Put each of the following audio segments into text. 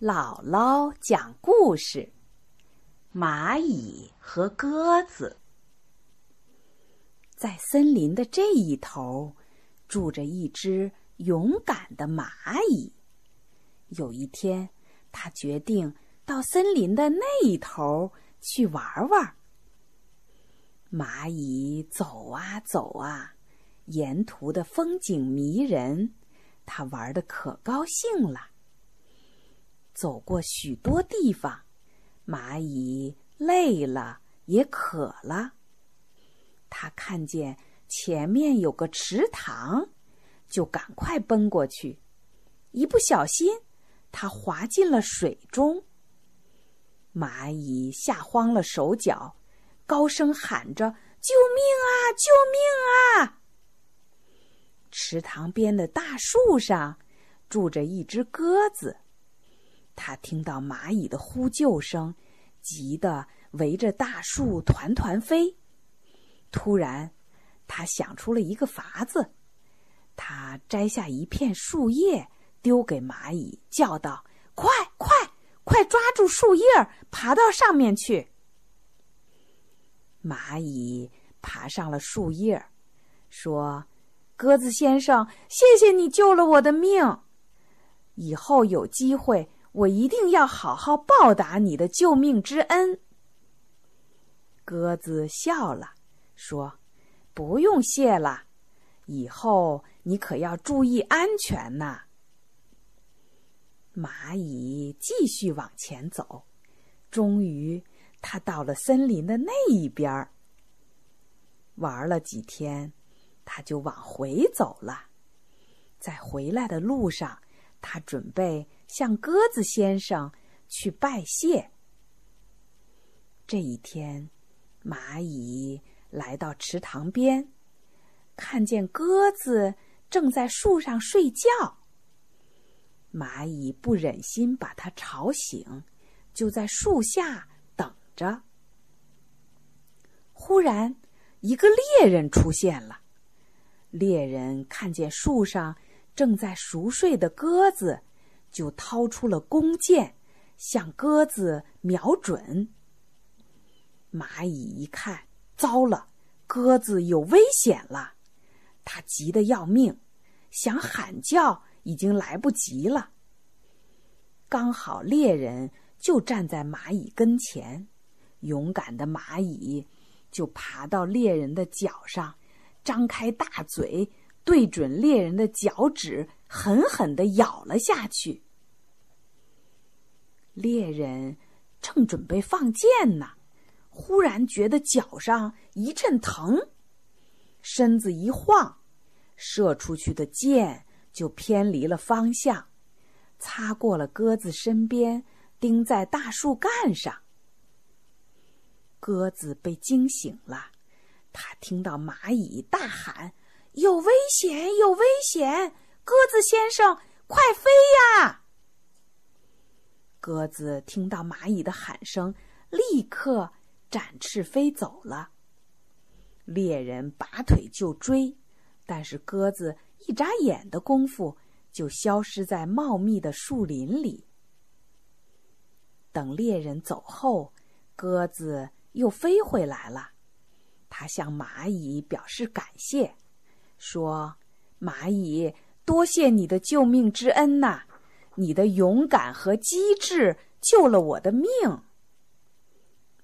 姥姥讲故事：蚂蚁和鸽子。在森林的这一头，住着一只勇敢的蚂蚁。有一天，它决定到森林的那一头去玩玩。蚂蚁走啊走啊，沿途的风景迷人，它玩的可高兴了。走过许多地方，蚂蚁累了也渴了。它看见前面有个池塘，就赶快奔过去。一不小心，它滑进了水中。蚂蚁吓慌了手脚，高声喊着：“救命啊！救命啊！”池塘边的大树上住着一只鸽子。他听到蚂蚁的呼救声，急得围着大树团团飞。突然，他想出了一个法子。他摘下一片树叶，丢给蚂蚁，叫道：“快快快，抓住树叶，爬到上面去！”蚂蚁爬上了树叶，说：“鸽子先生，谢谢你救了我的命。以后有机会。”我一定要好好报答你的救命之恩。鸽子笑了，说：“不用谢了，以后你可要注意安全呐。”蚂蚁继续往前走，终于，它到了森林的那一边儿。玩了几天，它就往回走了。在回来的路上，它准备。向鸽子先生去拜谢。这一天，蚂蚁来到池塘边，看见鸽子正在树上睡觉。蚂蚁不忍心把它吵醒，就在树下等着。忽然，一个猎人出现了。猎人看见树上正在熟睡的鸽子。就掏出了弓箭，向鸽子瞄准。蚂蚁一看，糟了，鸽子有危险了，它急得要命，想喊叫，已经来不及了。刚好猎人就站在蚂蚁跟前，勇敢的蚂蚁就爬到猎人的脚上，张开大嘴。对准猎人的脚趾，狠狠的咬了下去。猎人正准备放箭呢，忽然觉得脚上一阵疼，身子一晃，射出去的箭就偏离了方向，擦过了鸽子身边，钉在大树干上。鸽子被惊醒了，它听到蚂蚁大喊。有危险！有危险！鸽子先生，快飞呀！鸽子听到蚂蚁的喊声，立刻展翅飞走了。猎人拔腿就追，但是鸽子一眨眼的功夫就消失在茂密的树林里。等猎人走后，鸽子又飞回来了，它向蚂蚁表示感谢。说：“蚂蚁，多谢你的救命之恩呐！你的勇敢和机智救了我的命。”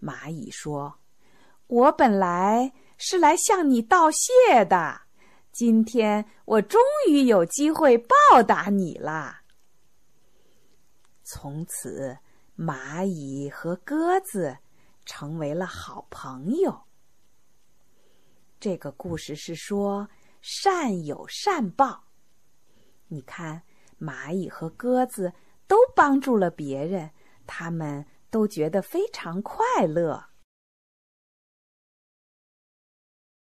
蚂蚁说：“我本来是来向你道谢的，今天我终于有机会报答你了。”从此，蚂蚁和鸽子成为了好朋友。这个故事是说。善有善报，你看，蚂蚁和鸽子都帮助了别人，他们都觉得非常快乐。